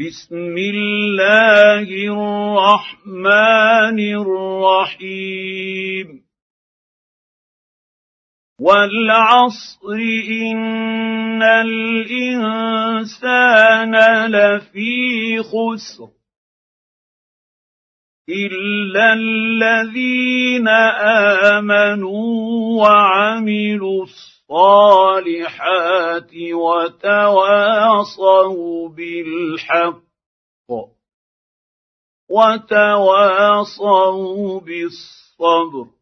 بسم الله الرحمن الرحيم. والعصر إن الإنسان لفي خسر إلا الذين آمنوا وعملوا الصالحات وتواصوا بالحق وتواصوا بالصبر.